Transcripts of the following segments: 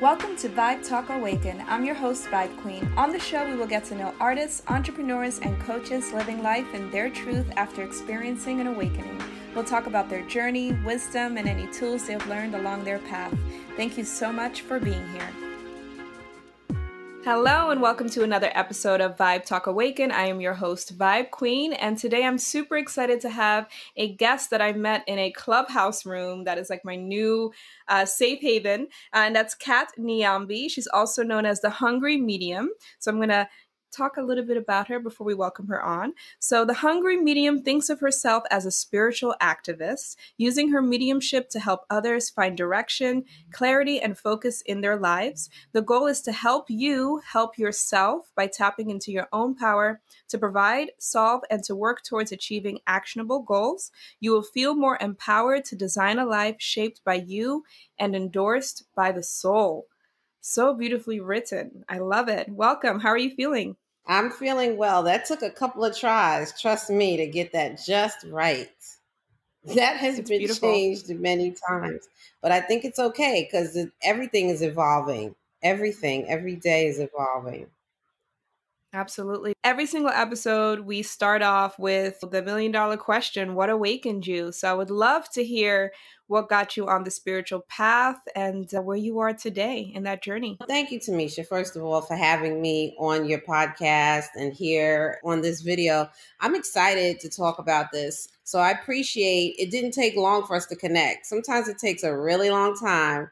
Welcome to Vibe Talk Awaken. I'm your host, Vibe Queen. On the show, we will get to know artists, entrepreneurs, and coaches living life in their truth after experiencing an awakening. We'll talk about their journey, wisdom, and any tools they've learned along their path. Thank you so much for being here. Hello, and welcome to another episode of Vibe Talk Awaken. I am your host, Vibe Queen, and today I'm super excited to have a guest that I met in a clubhouse room that is like my new uh, safe haven, and that's Kat Nyambi. She's also known as the Hungry Medium. So I'm going to talk a little bit about her before we welcome her on. So, the hungry medium thinks of herself as a spiritual activist, using her mediumship to help others find direction, clarity, and focus in their lives. The goal is to help you help yourself by tapping into your own power to provide, solve, and to work towards achieving actionable goals. You will feel more empowered to design a life shaped by you and endorsed by the soul. So beautifully written. I love it. Welcome. How are you feeling? I'm feeling well. That took a couple of tries, trust me, to get that just right. That has it's been beautiful. changed many times, but I think it's okay because everything is evolving. Everything, every day is evolving. Absolutely. Every single episode, we start off with the million dollar question What awakened you? So I would love to hear what got you on the spiritual path and uh, where you are today in that journey. Thank you, Tamisha, first of all, for having me on your podcast and here on this video. I'm excited to talk about this. So I appreciate it didn't take long for us to connect. Sometimes it takes a really long time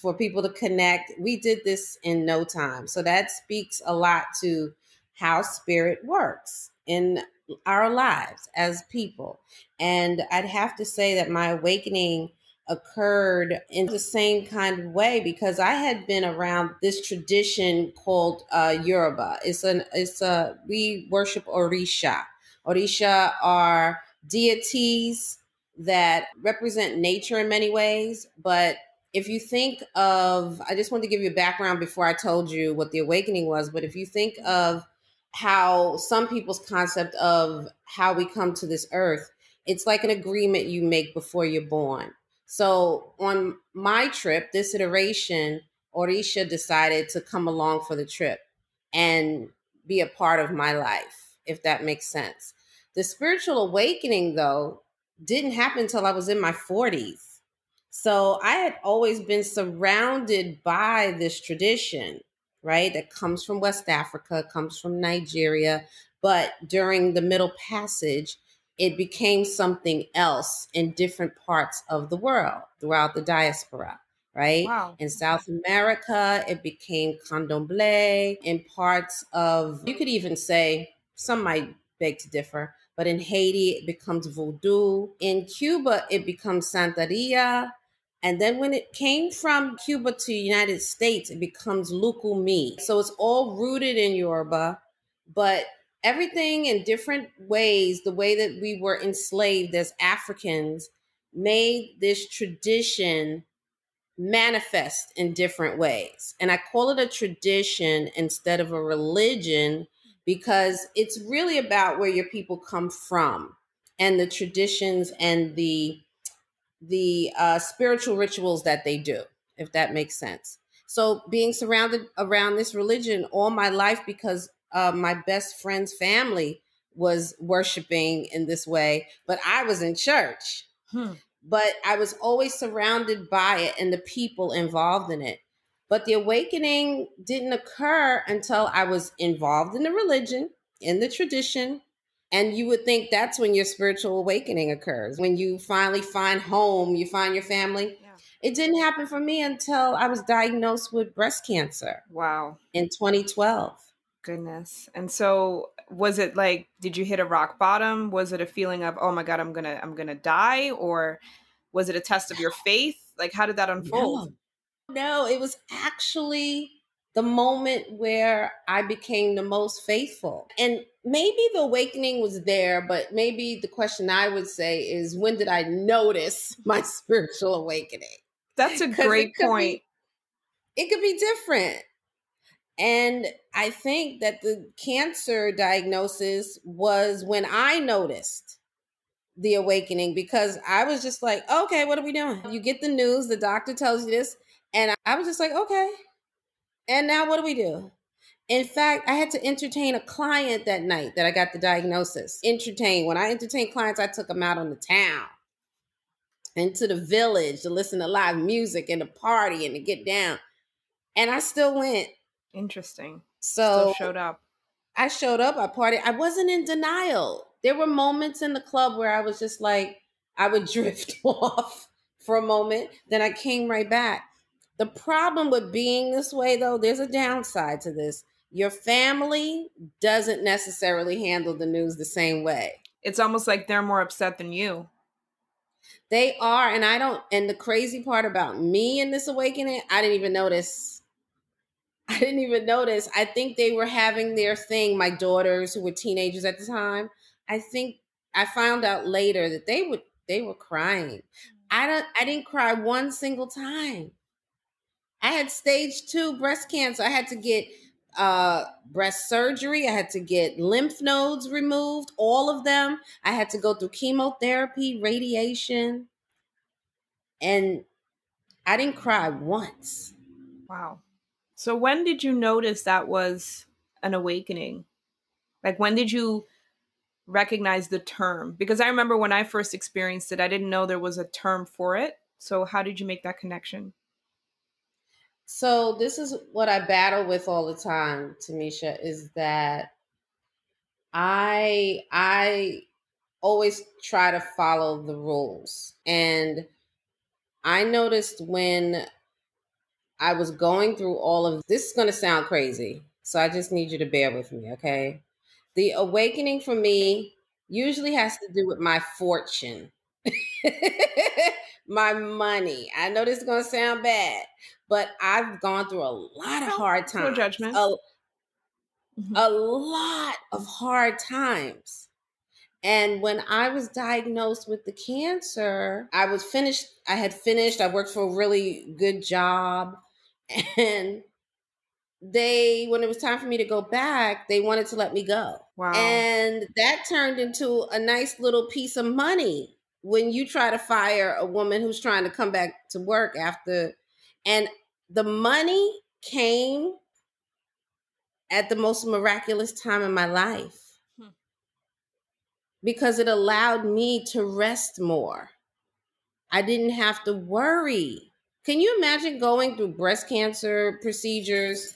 for people to connect. We did this in no time. So that speaks a lot to how spirit works in our lives as people. And I'd have to say that my awakening occurred in the same kind of way because I had been around this tradition called uh, Yoruba. It's an it's a we worship Orisha. Orisha are deities that represent nature in many ways, but if you think of, I just wanted to give you a background before I told you what the awakening was. But if you think of how some people's concept of how we come to this earth, it's like an agreement you make before you're born. So on my trip, this iteration, Orisha decided to come along for the trip and be a part of my life, if that makes sense. The spiritual awakening, though, didn't happen until I was in my 40s. So I had always been surrounded by this tradition, right? That comes from West Africa, comes from Nigeria. But during the Middle Passage, it became something else in different parts of the world throughout the diaspora right? Wow. In South America, it became candomblé. In parts of, you could even say, some might beg to differ, but in Haiti, it becomes voodoo. In Cuba, it becomes Santeria. And then when it came from Cuba to United States, it becomes Lukumi. So it's all rooted in Yoruba, but everything in different ways, the way that we were enslaved as Africans made this tradition manifest in different ways. And I call it a tradition instead of a religion because it's really about where your people come from and the traditions and the the uh, spiritual rituals that they do, if that makes sense. So being surrounded around this religion all my life because uh, my best friend's family was worshiping in this way, but I was in church. Hmm. But I was always surrounded by it and the people involved in it. But the awakening didn't occur until I was involved in the religion, in the tradition. And you would think that's when your spiritual awakening occurs. When you finally find home, you find your family. Yeah. It didn't happen for me until I was diagnosed with breast cancer. Wow. In 2012 goodness. And so was it like did you hit a rock bottom? Was it a feeling of oh my god, I'm going to I'm going to die or was it a test of your faith? Like how did that unfold? No. no, it was actually the moment where I became the most faithful. And maybe the awakening was there, but maybe the question I would say is when did I notice my spiritual awakening? That's a great it point. Be, it could be different. And I think that the cancer diagnosis was when I noticed the awakening because I was just like, okay, what are we doing? You get the news, the doctor tells you this. And I was just like, okay, And now what do we do? In fact, I had to entertain a client that night that I got the diagnosis. Entertain. When I entertain clients, I took them out on the town, into the village to listen to live music and to party and to get down. And I still went. Interesting. So Still showed up. I showed up, I party. I wasn't in denial. There were moments in the club where I was just like, I would drift off for a moment, then I came right back. The problem with being this way, though, there's a downside to this. Your family doesn't necessarily handle the news the same way. It's almost like they're more upset than you. They are, and I don't. And the crazy part about me in this awakening, I didn't even notice. I didn't even notice. I think they were having their thing. My daughters, who were teenagers at the time, I think I found out later that they would they were crying. I don't. I didn't cry one single time. I had stage two breast cancer. I had to get uh, breast surgery. I had to get lymph nodes removed, all of them. I had to go through chemotherapy, radiation, and I didn't cry once. Wow. So when did you notice that was an awakening? Like when did you recognize the term? Because I remember when I first experienced it, I didn't know there was a term for it. So how did you make that connection? So this is what I battle with all the time, Tamisha, is that I I always try to follow the rules. And I noticed when I was going through all of this is going to sound crazy. So I just need you to bear with me, okay? The awakening for me usually has to do with my fortune. my money. I know this is going to sound bad, but I've gone through a lot of hard times. No judgment. A, mm-hmm. a lot of hard times. And when I was diagnosed with the cancer, I was finished. I had finished. I worked for a really good job. And they, when it was time for me to go back, they wanted to let me go. Wow. And that turned into a nice little piece of money when you try to fire a woman who's trying to come back to work after and the money came at the most miraculous time in my life hmm. because it allowed me to rest more. I didn't have to worry. Can you imagine going through breast cancer procedures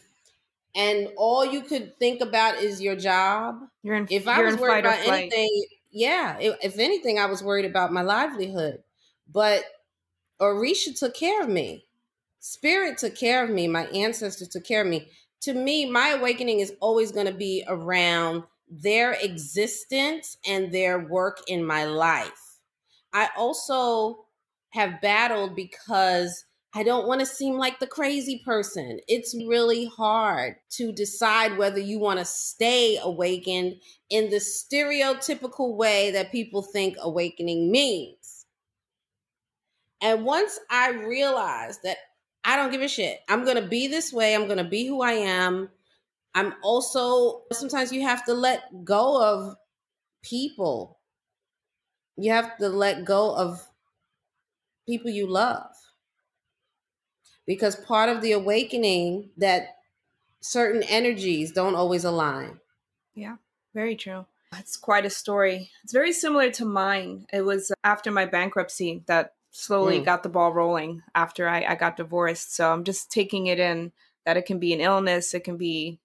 and all you could think about is your job? You're in, if I was worried about anything, yeah, if anything, I was worried about my livelihood. But Orisha took care of me. Spirit took care of me. My ancestors took care of me. To me, my awakening is always going to be around their existence and their work in my life. I also have battled because I don't want to seem like the crazy person. It's really hard to decide whether you want to stay awakened in the stereotypical way that people think awakening means. And once I realized that I don't give a shit. I'm going to be this way. I'm going to be who I am. I'm also, sometimes you have to let go of people. You have to let go of people you love. Because part of the awakening that certain energies don't always align. Yeah, very true. It's quite a story. It's very similar to mine. It was after my bankruptcy that slowly mm. got the ball rolling after I, I got divorced. So I'm just taking it in that it can be an illness, it can be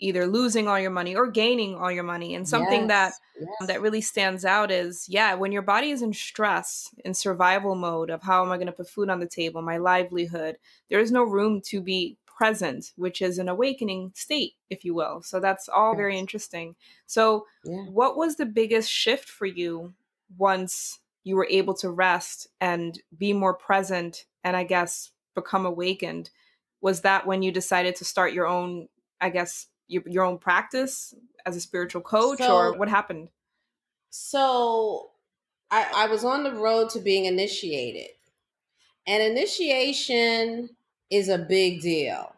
either losing all your money or gaining all your money. And something yes, that yes. that really stands out is yeah, when your body is in stress, in survival mode of how am I going to put food on the table, my livelihood, there is no room to be present, which is an awakening state, if you will. So that's all yes. very interesting. So yeah. what was the biggest shift for you once you were able to rest and be more present and I guess become awakened. Was that when you decided to start your own, I guess, your, your own practice as a spiritual coach so, or what happened? So I, I was on the road to being initiated. And initiation is a big deal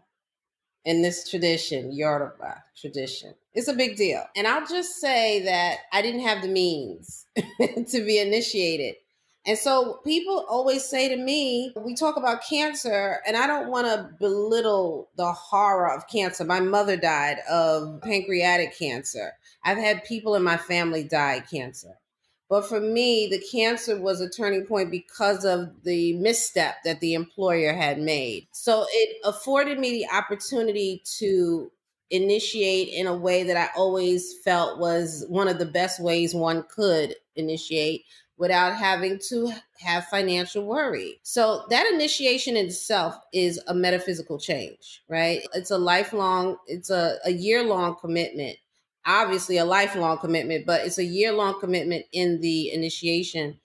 in this tradition, Yoruba tradition. It's a big deal. And I'll just say that I didn't have the means to be initiated. And so people always say to me, we talk about cancer, and I don't want to belittle the horror of cancer. My mother died of pancreatic cancer. I've had people in my family die cancer. But for me, the cancer was a turning point because of the misstep that the employer had made. So it afforded me the opportunity to initiate in a way that I always felt was one of the best ways one could initiate without having to have financial worry. So that initiation in itself is a metaphysical change, right? It's a lifelong, it's a, a year long commitment. Obviously, a lifelong commitment, but it's a year long commitment in the initiation.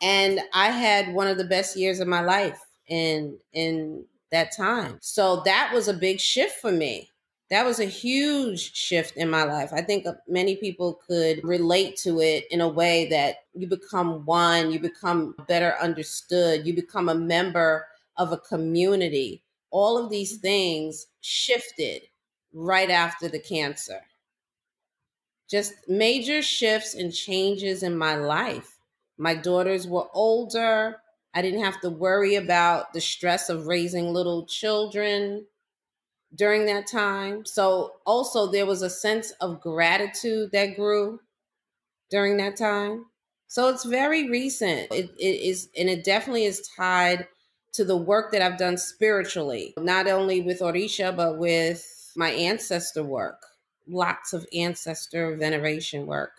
And I had one of the best years of my life in in that time. So that was a big shift for me that was a huge shift in my life. I think uh, many people could relate to it in a way that you become one, you become better understood, you become a member of a community. All of these things shifted right after the cancer. Just major shifts and changes in my life. My daughters were older. I didn't have to worry about the stress of raising little children during that time. So also there was a sense of gratitude that grew during that time. So it's very recent. It, it is, and it definitely is tied to the work that I've done spiritually, not only with Orisha, but with my ancestor work, lots of ancestor veneration work,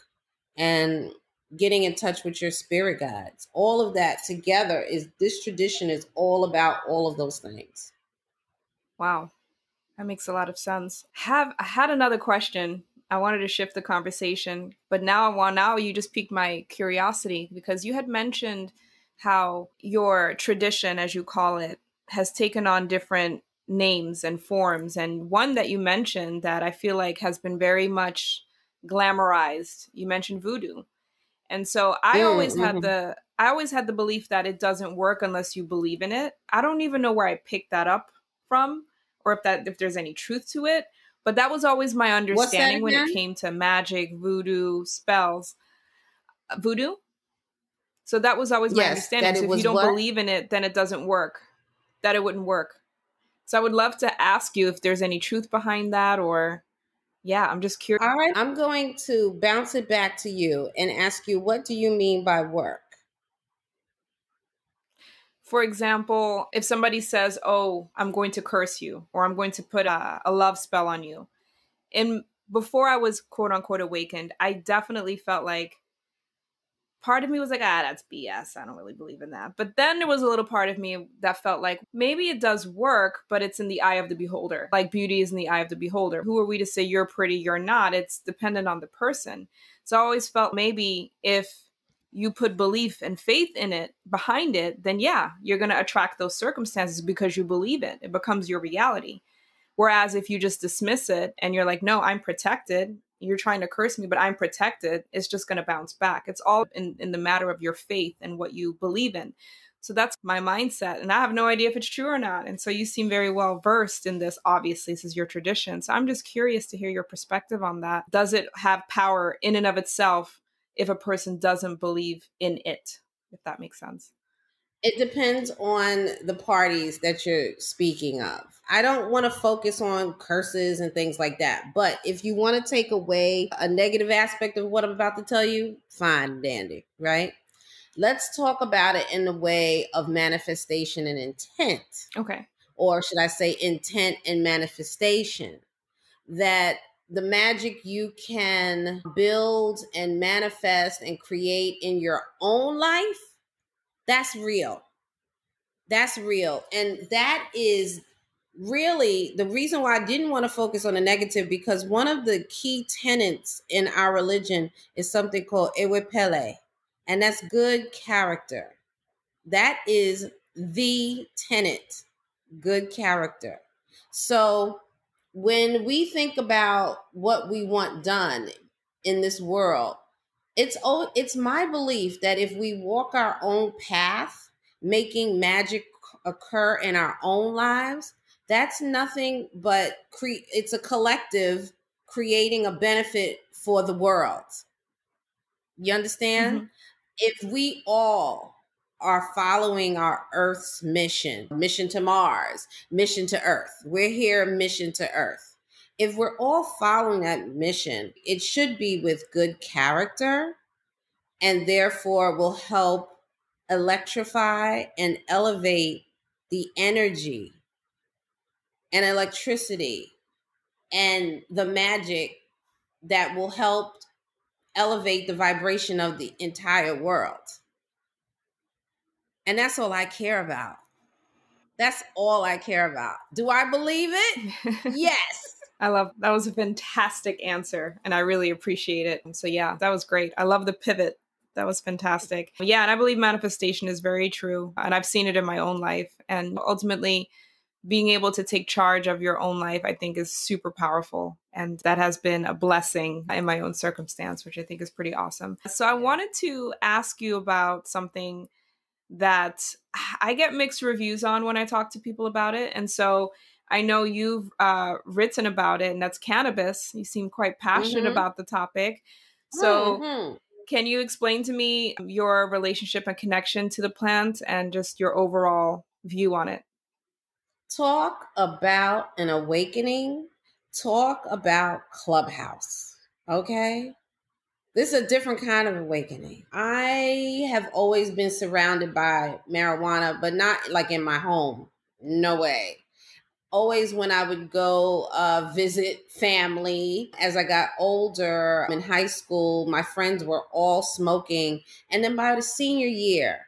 and getting in touch with your spirit guides. All of that together is this tradition is all about all of those things. Wow. That makes a lot of sense. Have I had another question. I wanted to shift the conversation, but now I want now you just piqued my curiosity because you had mentioned how your tradition, as you call it, has taken on different names and forms. And one that you mentioned that I feel like has been very much glamorized. You mentioned voodoo. And so I mm, always mm-hmm. had the I always had the belief that it doesn't work unless you believe in it. I don't even know where I picked that up from or if that if there's any truth to it. But that was always my understanding when it came to magic, voodoo, spells. Uh, voodoo? So that was always my yes, understanding. So if you don't what? believe in it, then it doesn't work. That it wouldn't work. So I would love to ask you if there's any truth behind that or yeah, I'm just curious. All right, I'm going to bounce it back to you and ask you what do you mean by work? For example, if somebody says, "Oh, I'm going to curse you," or "I'm going to put a, a love spell on you," and before I was quote unquote awakened, I definitely felt like part of me was like, ah, that's BS. I don't really believe in that. But then there was a little part of me that felt like maybe it does work, but it's in the eye of the beholder. Like beauty is in the eye of the beholder. Who are we to say you're pretty, you're not? It's dependent on the person. So I always felt maybe if you put belief and faith in it behind it, then yeah, you're going to attract those circumstances because you believe it. It becomes your reality. Whereas if you just dismiss it and you're like, no, I'm protected, you're trying to curse me, but I'm protected, it's just going to bounce back. It's all in, in the matter of your faith and what you believe in. So that's my mindset. And I have no idea if it's true or not. And so you seem very well versed in this. Obviously, this is your tradition. So I'm just curious to hear your perspective on that. Does it have power in and of itself if a person doesn't believe in it, if that makes sense. It depends on the parties that you're speaking of. I don't want to focus on curses and things like that. But if you want to take away a negative aspect of what I'm about to tell you, fine, dandy, right? Let's talk about it in the way of manifestation and intent. Okay. Or should I say intent and manifestation? That the magic you can build and manifest and create in your own life, that's real. That's real. And that is really the reason why I didn't want to focus on the negative because one of the key tenets in our religion is something called iwa pele, and that's good character. That is the tenet, good character. So when we think about what we want done in this world, it's oh, it's my belief that if we walk our own path, making magic occur in our own lives, that's nothing but cre- it's a collective creating a benefit for the world. You understand? Mm-hmm. If we all are following our Earth's mission, mission to Mars, mission to Earth. We're here, mission to Earth. If we're all following that mission, it should be with good character and therefore will help electrify and elevate the energy and electricity and the magic that will help elevate the vibration of the entire world. And that's all I care about. That's all I care about. Do I believe it? yes. I love that was a fantastic answer and I really appreciate it. So yeah, that was great. I love the pivot. That was fantastic. Yeah, and I believe manifestation is very true and I've seen it in my own life and ultimately being able to take charge of your own life, I think, is super powerful. And that has been a blessing in my own circumstance, which I think is pretty awesome. So I wanted to ask you about something that I get mixed reviews on when I talk to people about it. And so I know you've uh, written about it, and that's cannabis. You seem quite passionate mm-hmm. about the topic. So, mm-hmm. can you explain to me your relationship and connection to the plant and just your overall view on it? talk about an awakening, talk about Clubhouse. Okay? This is a different kind of awakening. I have always been surrounded by marijuana, but not like in my home. No way. Always when I would go uh, visit family as I got older in high school, my friends were all smoking. And then by the senior year,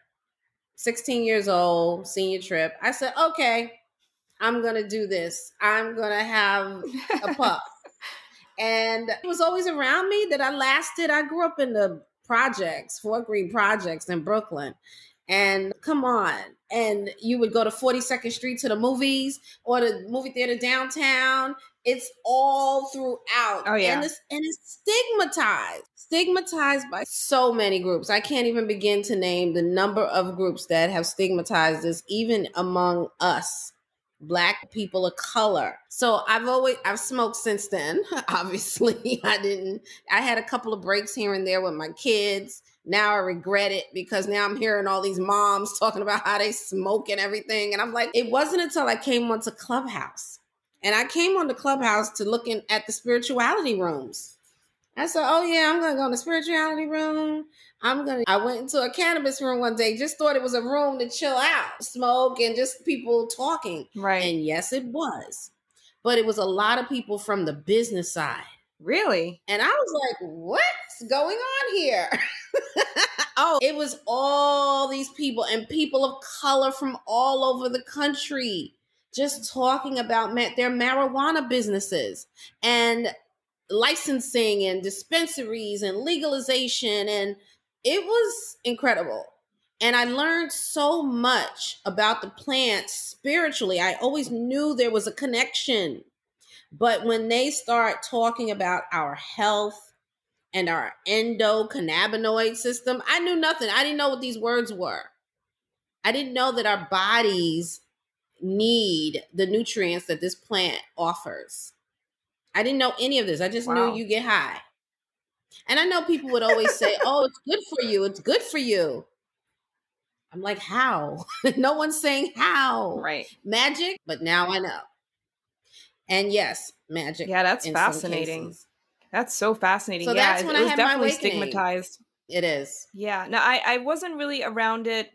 16 years old, senior trip, I said, okay, I'm gonna do this. I'm gonna have a puff. And it was always around me that I lasted. I grew up in the projects, Fort Greene projects in Brooklyn. And come on. And you would go to 42nd Street to the movies or the movie theater downtown. It's all throughout. Oh, yeah. And it's, and it's stigmatized, stigmatized by so many groups. I can't even begin to name the number of groups that have stigmatized this, even among us black people of color. So I've always I've smoked since then. Obviously, I didn't I had a couple of breaks here and there with my kids. Now I regret it because now I'm hearing all these moms talking about how they smoke and everything and I'm like it wasn't until I came onto Clubhouse. And I came on the Clubhouse to looking at the spirituality rooms. I said, "Oh yeah, I'm to go in the spirituality room. I'm gonna. I went into a cannabis room one day. Just thought it was a room to chill out, smoke, and just people talking. Right. And yes, it was, but it was a lot of people from the business side. Really? And I was like, what's going on here? oh, it was all these people and people of color from all over the country just talking about their marijuana businesses and licensing and dispensaries and legalization and it was incredible. And I learned so much about the plants spiritually. I always knew there was a connection. But when they start talking about our health and our endocannabinoid system, I knew nothing. I didn't know what these words were. I didn't know that our bodies need the nutrients that this plant offers. I didn't know any of this. I just wow. knew you get high. And I know people would always say, "Oh, it's good for you. It's good for you." I'm like, "How?" no one's saying how. Right. Magic, but now I know. And yes, magic. Yeah, that's fascinating. That's so fascinating. So yeah, that's when it, it was definitely stigmatized. It is. Yeah. No, I I wasn't really around it.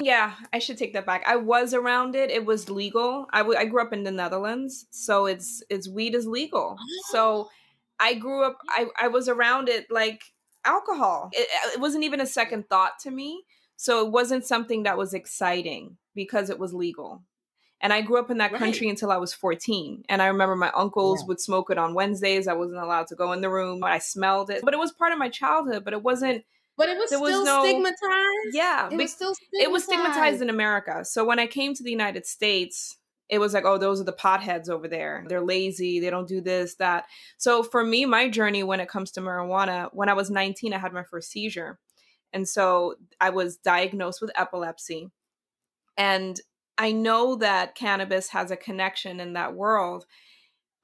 Yeah, I should take that back. I was around it. It was legal. I, w- I grew up in the Netherlands, so it's it's weed is legal. So I grew up, I, I was around it like alcohol. It, uh, it wasn't even a second thought to me. So it wasn't something that was exciting because it was legal. And I grew up in that right. country until I was 14. And I remember my uncles yeah. would smoke it on Wednesdays. I wasn't allowed to go in the room. But I smelled it. But it was part of my childhood, but it wasn't. But it was there still was no, stigmatized. Yeah. It was still stigmatized. It was stigmatized in America. So when I came to the United States, it was like, oh, those are the potheads over there. They're lazy. They don't do this, that. So for me, my journey when it comes to marijuana, when I was 19, I had my first seizure. And so I was diagnosed with epilepsy. And I know that cannabis has a connection in that world.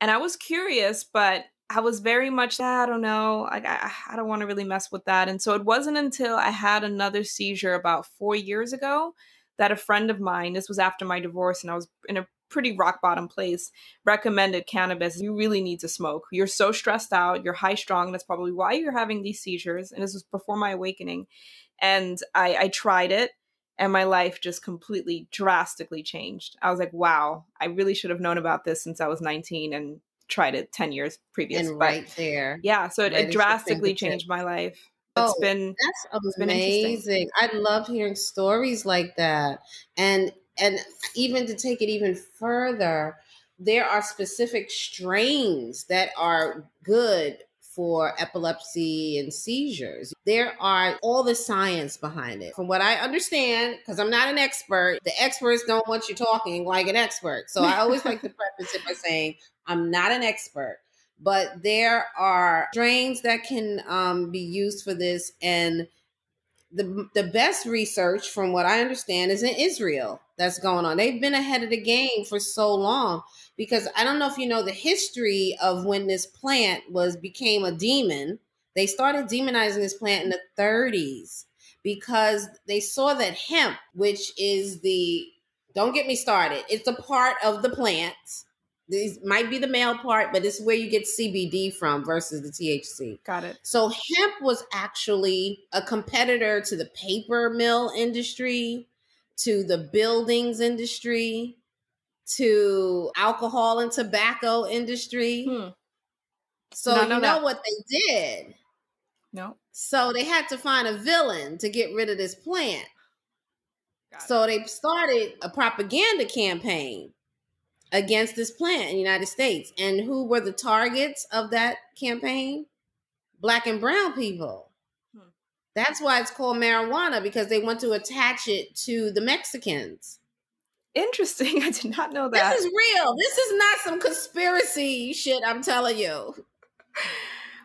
And I was curious, but I was very much, I don't know, like I, I don't want to really mess with that. And so it wasn't until I had another seizure about four years ago that a friend of mine, this was after my divorce, and I was in a pretty rock bottom place, recommended cannabis. You really need to smoke. You're so stressed out, you're high strung. That's probably why you're having these seizures. And this was before my awakening. And I, I tried it and my life just completely drastically changed. I was like, wow, I really should have known about this since I was 19 and tried it 10 years previous. And but right there. Yeah. So it, it drastically changed my life. It's oh, been that's amazing. I love hearing stories like that. And and even to take it even further, there are specific strains that are good for epilepsy and seizures. There are all the science behind it. From what I understand, because I'm not an expert, the experts don't want you talking like an expert. So I always like to preface it by saying, I'm not an expert, but there are strains that can um, be used for this. And the, the best research, from what I understand, is in Israel that's going on. They've been ahead of the game for so long because I don't know if you know the history of when this plant was became a demon. They started demonizing this plant in the 30s because they saw that hemp, which is the don't get me started, it's a part of the plant. This might be the male part, but this is where you get CBD from versus the THC. Got it. So hemp was actually a competitor to the paper mill industry, to the buildings industry, to alcohol and tobacco industry. Hmm. So you know what they did? No. So they had to find a villain to get rid of this plant. so they started a propaganda campaign against this plant in the United States. And who were the targets of that campaign? Black and brown people. Hmm. That's why it's called marijuana because they want to attach it to the Mexicans. Interesting. I did not know that. This is real. This is not some conspiracy shit. I'm telling you.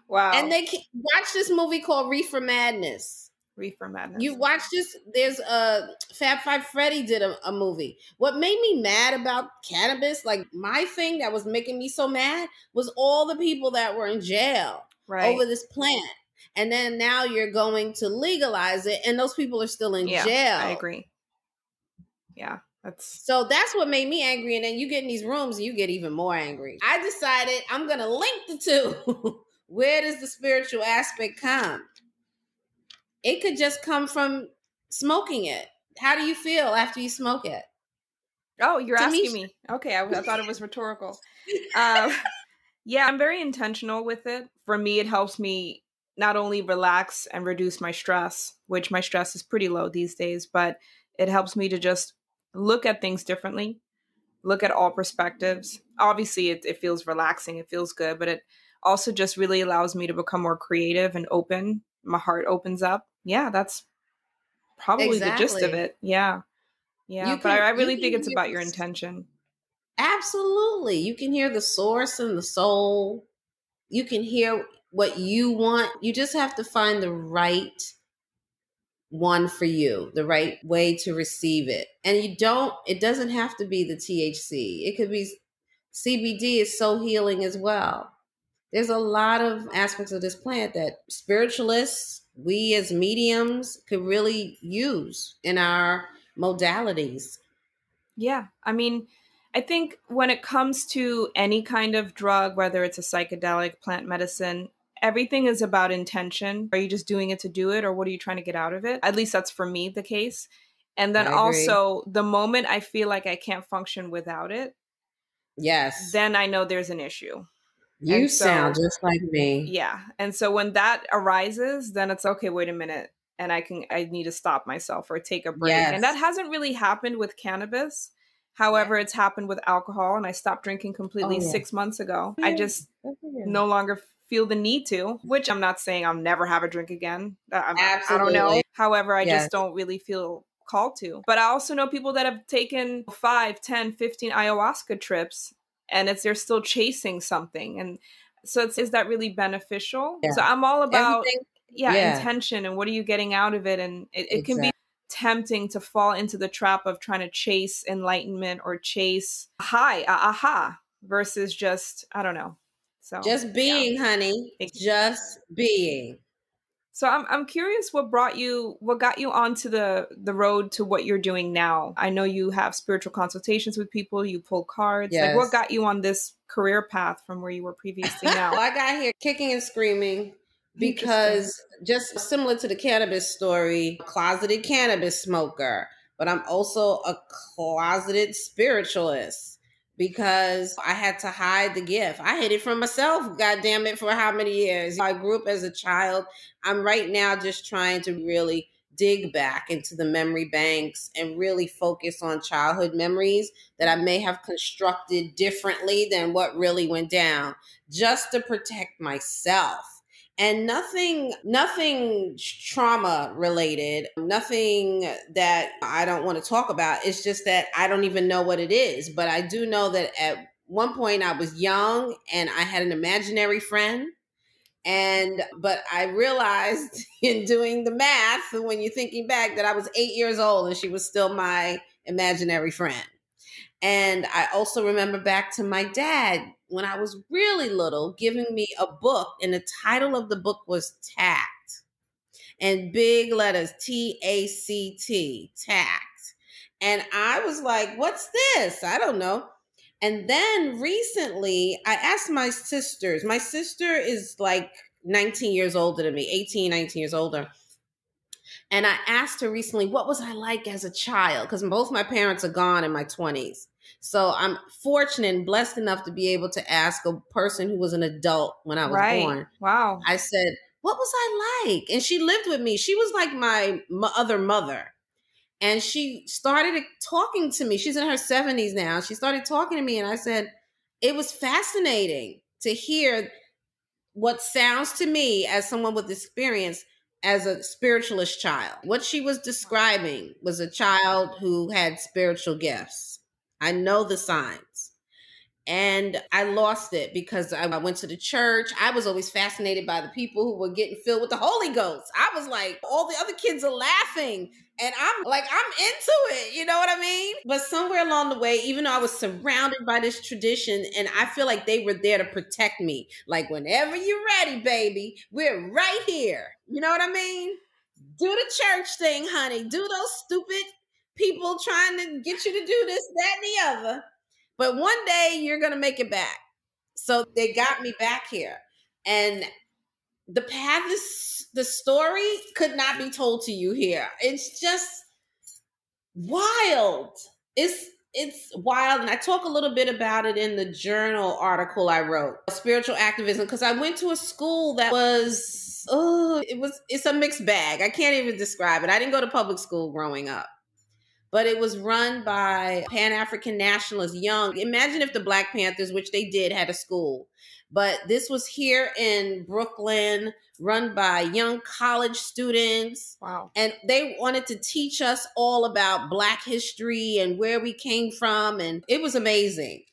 Wow. And they watch this movie called Reefer Madness. Reefer Madness. You watch this. There's a Fab Five Freddy did a, a movie. What made me mad about cannabis, like my thing that was making me so mad, was all the people that were in jail right. over this plant. And then now you're going to legalize it, and those people are still in yeah, jail. I agree. Yeah. That's so that's what made me angry. And then you get in these rooms and you get even more angry. I decided I'm gonna link the two. Where does the spiritual aspect come? It could just come from smoking it. How do you feel after you smoke it? Oh, you're to asking me. me. Okay, I, I, thought it was rhetorical. Uh, yeah, I'm very intentional with it. For me, it helps me not only relax and reduce my stress, which my stress is pretty low these days, but it helps me to just look at things differently, look at all perspectives. Obviously, it, it feels relaxing, it feels good, but it also just really allows me to become more creative and open. My heart opens up. Yeah, that's probably exactly. the gist of it. Yeah. Yeah. Can, but I, I really think it's about your intention. Absolutely. You can hear the source and the soul. You can hear what you want. You just have to find the right one for you, the right way to receive it. And you don't, it doesn't have to be the THC. It could be CBD is so healing as well. There's a lot of aspects of this plant that spiritualists, we as mediums could really use in our modalities. Yeah. I mean, I think when it comes to any kind of drug, whether it's a psychedelic, plant medicine, everything is about intention. Are you just doing it to do it, or what are you trying to get out of it? At least that's for me the case. And then also, the moment I feel like I can't function without it, yes, then I know there's an issue. You so, sound just like me. Yeah. And so when that arises, then it's okay, wait a minute. And I can, I need to stop myself or take a break. Yes. And that hasn't really happened with cannabis. However, yeah. it's happened with alcohol, and I stopped drinking completely oh, yeah. six months ago. Yeah. I just no longer feel the need to, which I'm not saying I'll never have a drink again. I'm, Absolutely. I don't know. However, I yes. just don't really feel called to. But I also know people that have taken 5, 10, 15 ayahuasca trips and it's they're still chasing something. And so it's is that really beneficial? Yeah. So I'm all about yeah, yeah, intention and what are you getting out of it? And it, it exactly. can be tempting to fall into the trap of trying to chase enlightenment or chase high, aha, versus just, I don't know, So just being, yeah. honey, just being. So I'm I'm curious what brought you what got you onto the the road to what you're doing now. I know you have spiritual consultations with people, you pull cards. Yes. Like what got you on this career path from where you were previously now? well, I got here kicking and screaming because just similar to the cannabis story, closeted cannabis smoker, but I'm also a closeted spiritualist because I had to hide the gift. I hid it from myself, God damn it, for how many years? I grew up as a child. I'm right now just trying to really dig back into the memory banks and really focus on childhood memories that I may have constructed differently than what really went down just to protect myself and nothing nothing trauma related nothing that i don't want to talk about it's just that i don't even know what it is but i do know that at one point i was young and i had an imaginary friend and but i realized in doing the math when you're thinking back that i was eight years old and she was still my imaginary friend and I also remember back to my dad when I was really little giving me a book, and the title of the book was Tact. And big letters T A C T, Tact. And I was like, what's this? I don't know. And then recently, I asked my sisters. My sister is like 19 years older than me, 18, 19 years older. And I asked her recently, what was I like as a child? Because both my parents are gone in my 20s. So I'm fortunate and blessed enough to be able to ask a person who was an adult when I was right. born. Wow. I said, What was I like? And she lived with me. She was like my other mother. And she started talking to me. She's in her 70s now. She started talking to me, and I said, It was fascinating to hear what sounds to me as someone with experience as a spiritualist child. What she was describing was a child who had spiritual gifts I know the signs. And I lost it because I went to the church. I was always fascinated by the people who were getting filled with the Holy Ghost. I was like, all the other kids are laughing. And I'm like, I'm into it. You know what I mean? But somewhere along the way, even though I was surrounded by this tradition, and I feel like they were there to protect me. Like, whenever you're ready, baby, we're right here. You know what I mean? Do the church thing, honey. Do those stupid people trying to get you to do this, that, and the other. But one day you're going to make it back. So they got me back here. And the path is, the story could not be told to you here. It's just wild. It's, it's wild and i talk a little bit about it in the journal article i wrote spiritual activism because i went to a school that was oh it was it's a mixed bag i can't even describe it i didn't go to public school growing up but it was run by Pan African nationalists, young. Imagine if the Black Panthers, which they did, had a school. But this was here in Brooklyn, run by young college students. Wow. And they wanted to teach us all about Black history and where we came from. And it was amazing.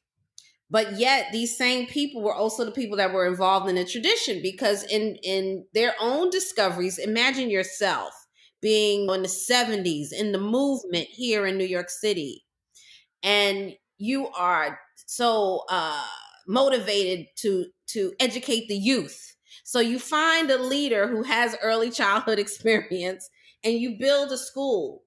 But yet, these same people were also the people that were involved in the tradition because, in, in their own discoveries, imagine yourself being in the 70s in the movement here in New York City. And you are so uh, motivated to to educate the youth. So you find a leader who has early childhood experience and you build a school.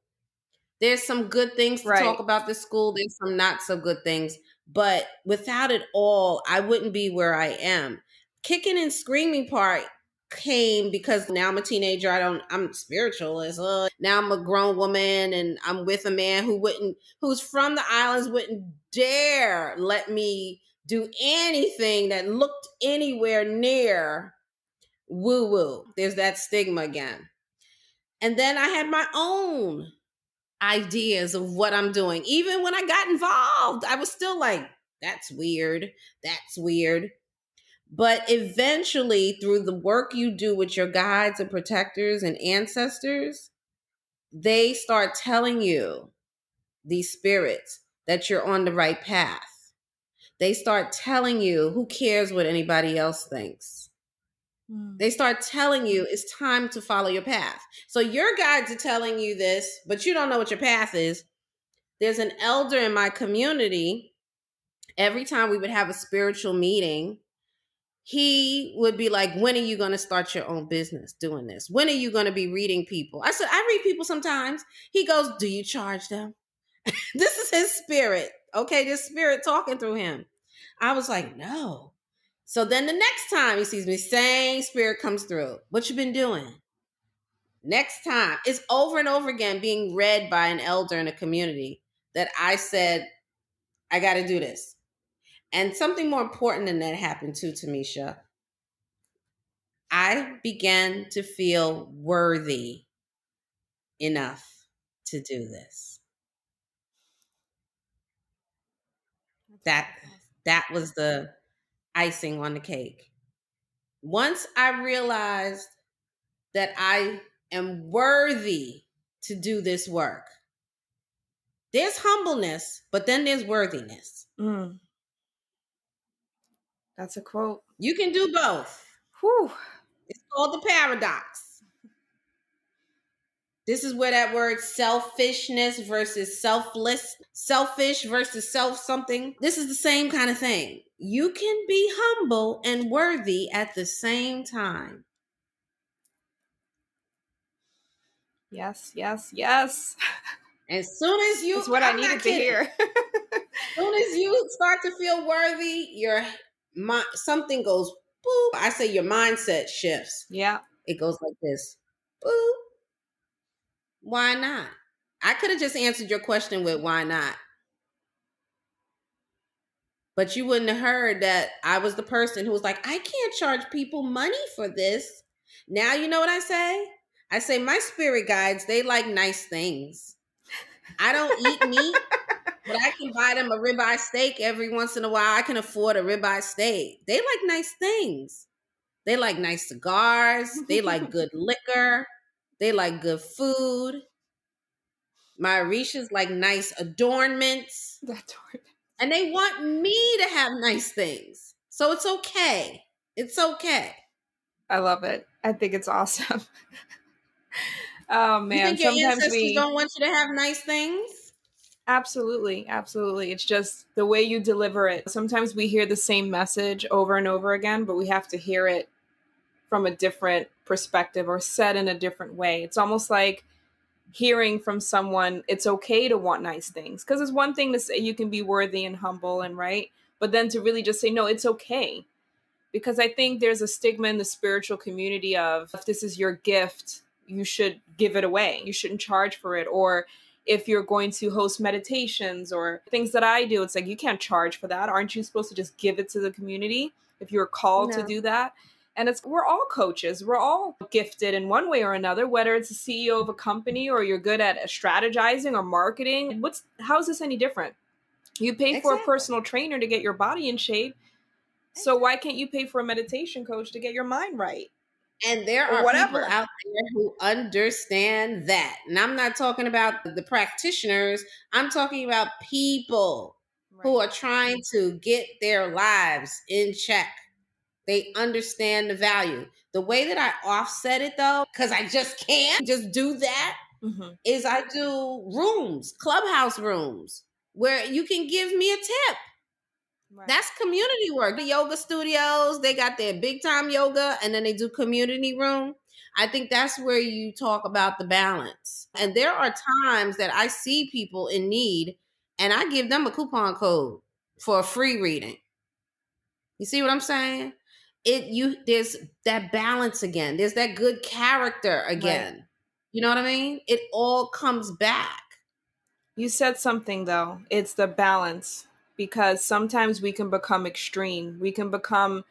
There's some good things to right. talk about this school, there's some not so good things, but without it all, I wouldn't be where I am. Kicking and screaming part came because now I'm a teenager. I don't, I'm spiritualist. Uh, now I'm a grown woman and I'm with a man who wouldn't, who's from the islands, wouldn't dare let me do anything that looked anywhere near woo woo. There's that stigma again. And then I had my own ideas of what I'm doing. Even when I got involved, I was still like, that's weird. That's weird. But eventually, through the work you do with your guides and protectors and ancestors, they start telling you, these spirits, that you're on the right path. They start telling you, who cares what anybody else thinks? Hmm. They start telling you it's time to follow your path. So your guides are telling you this, but you don't know what your path is. There's an elder in my community. Every time we would have a spiritual meeting, he would be like, When are you going to start your own business doing this? When are you going to be reading people? I said, I read people sometimes. He goes, Do you charge them? this is his spirit. Okay, this spirit talking through him. I was like, No. So then the next time he sees me, same spirit comes through. What you been doing? Next time, it's over and over again being read by an elder in a community that I said, I got to do this. And something more important than that happened too, Tamisha. I began to feel worthy enough to do this. That that was the icing on the cake. Once I realized that I am worthy to do this work, there's humbleness, but then there's worthiness. Mm. That's a quote. You can do both. Whew. It's called the paradox. This is where that word selfishness versus selfless, selfish versus self something. This is the same kind of thing. You can be humble and worthy at the same time. Yes, yes, yes. As soon as you, That's what I'm i needed to hear. as soon as you start to feel worthy, your my, something goes boop. I say your mindset shifts. Yeah. It goes like this. Boop. Why not? I could have just answered your question with why not. But you wouldn't have heard that I was the person who was like, I can't charge people money for this. Now you know what I say? I say my spirit guides, they like nice things. I don't eat meat. but I can buy them a ribeye steak every once in a while. I can afford a ribeye steak. They like nice things. They like nice cigars. They like good liquor. They like good food. My Orishas like nice adornments. And they want me to have nice things. So it's okay. It's okay. I love it. I think it's awesome. oh man, you think your sometimes we don't want you to have nice things. Absolutely, absolutely. It's just the way you deliver it. Sometimes we hear the same message over and over again, but we have to hear it from a different perspective or said in a different way. It's almost like hearing from someone it's okay to want nice things because it's one thing to say you can be worthy and humble and right, but then to really just say no, it's okay. Because I think there's a stigma in the spiritual community of if this is your gift, you should give it away. You shouldn't charge for it or if you're going to host meditations or things that I do, it's like you can't charge for that. Aren't you supposed to just give it to the community if you're called no. to do that? And it's we're all coaches. We're all gifted in one way or another, whether it's a CEO of a company or you're good at strategizing or marketing. What's how is this any different? You pay exactly. for a personal trainer to get your body in shape. So why can't you pay for a meditation coach to get your mind right? And there are whatever. people out there who understand that. And I'm not talking about the practitioners, I'm talking about people right. who are trying to get their lives in check. They understand the value. The way that I offset it though, because I just can't just do that, mm-hmm. is I do rooms, clubhouse rooms, where you can give me a tip. Right. That's community work. The yoga studios, they got their big time yoga and then they do community room. I think that's where you talk about the balance. And there are times that I see people in need and I give them a coupon code for a free reading. You see what I'm saying? It you there's that balance again. There's that good character again. Right. You know what I mean? It all comes back. You said something though. It's the balance because sometimes we can become extreme. We can become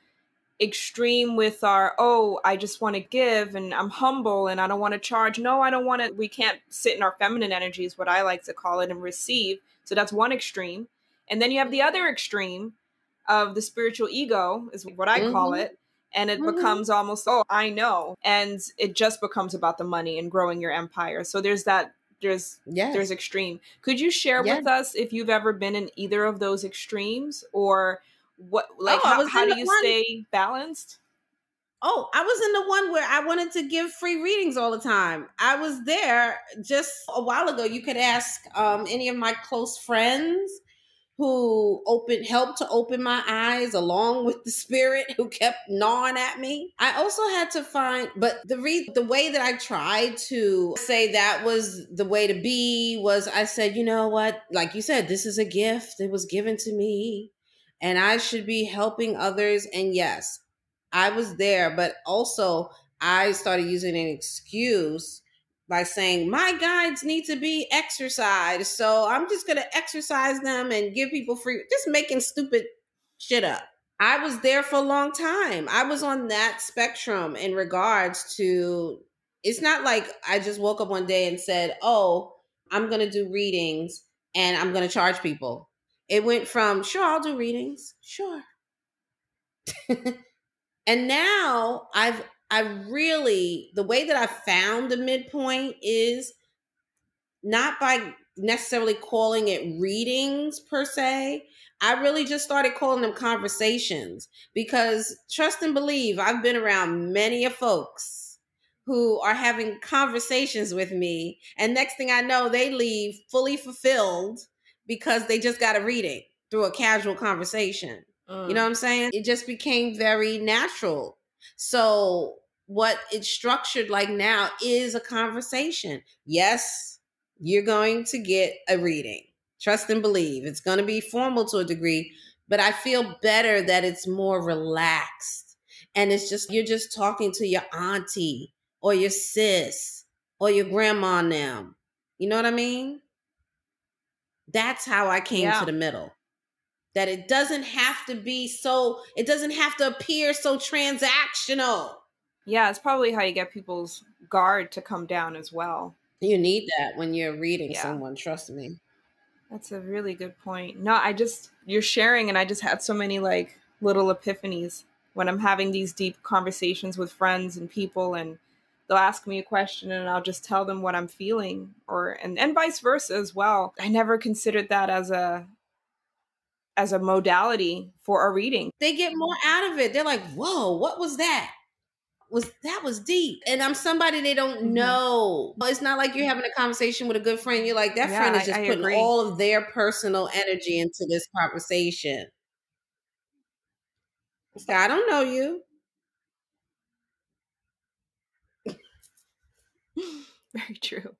extreme with our, oh, I just want to give and I'm humble and I don't want to charge. No, I don't want to. We can't sit in our feminine energy, is what I like to call it, and receive. So that's one extreme. And then you have the other extreme of the spiritual ego, is what I mm-hmm. call it. And it mm-hmm. becomes almost, oh, I know. And it just becomes about the money and growing your empire. So there's that there's yes. there's extreme. Could you share yes. with us if you've ever been in either of those extremes or what like oh, how, how do you one... stay balanced? Oh, I was in the one where I wanted to give free readings all the time. I was there just a while ago. You could ask um, any of my close friends who opened helped to open my eyes along with the spirit who kept gnawing at me. I also had to find but the re- the way that I tried to say that was the way to be was I said, you know what? Like you said, this is a gift. It was given to me and I should be helping others and yes, I was there, but also I started using an excuse by saying my guides need to be exercised. So I'm just going to exercise them and give people free, just making stupid shit up. I was there for a long time. I was on that spectrum in regards to it's not like I just woke up one day and said, "Oh, I'm going to do readings and I'm going to charge people." It went from, "Sure, I'll do readings." Sure. and now I've I really, the way that I found the midpoint is not by necessarily calling it readings per se. I really just started calling them conversations because trust and believe, I've been around many of folks who are having conversations with me. And next thing I know, they leave fully fulfilled because they just got a reading through a casual conversation. Mm. You know mm. what I'm saying? It just became very natural. So what it's structured like now is a conversation. Yes, you're going to get a reading. Trust and believe. It's going to be formal to a degree, but I feel better that it's more relaxed. And it's just, you're just talking to your auntie or your sis or your grandma now. You know what I mean? That's how I came yeah. to the middle. That it doesn't have to be so, it doesn't have to appear so transactional. Yeah, it's probably how you get people's guard to come down as well. You need that when you're reading yeah. someone, trust me. That's a really good point. No, I just you're sharing and I just had so many like little epiphanies when I'm having these deep conversations with friends and people and they'll ask me a question and I'll just tell them what I'm feeling or and, and vice versa as well. I never considered that as a as a modality for a reading. They get more out of it. They're like, "Whoa, what was that?" was that was deep. And I'm somebody they don't mm-hmm. know. But it's not like you're having a conversation with a good friend. You're like, that yeah, friend is just I, I putting agree. all of their personal energy into this conversation. So I don't know you. Very true.